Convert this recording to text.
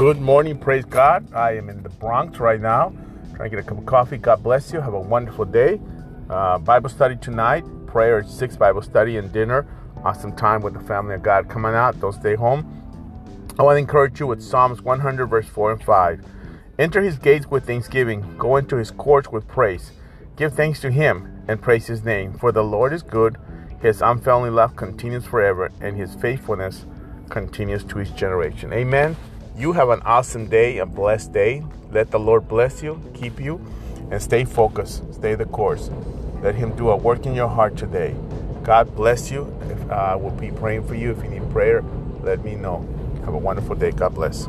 Good morning, praise God. I am in the Bronx right now, trying to get a cup of coffee. God bless you. Have a wonderful day. Uh, Bible study tonight, prayer six Bible study and dinner. Awesome time with the family of God coming out. Don't stay home. I want to encourage you with Psalms 100, verse 4 and 5. Enter his gates with thanksgiving, go into his courts with praise. Give thanks to him and praise his name, for the Lord is good. His unfailing love continues forever, and his faithfulness continues to his generation. Amen. You have an awesome day, a blessed day. Let the Lord bless you, keep you, and stay focused. Stay the course. Let Him do a work in your heart today. God bless you. If, uh, I will be praying for you. If you need prayer, let me know. Have a wonderful day. God bless.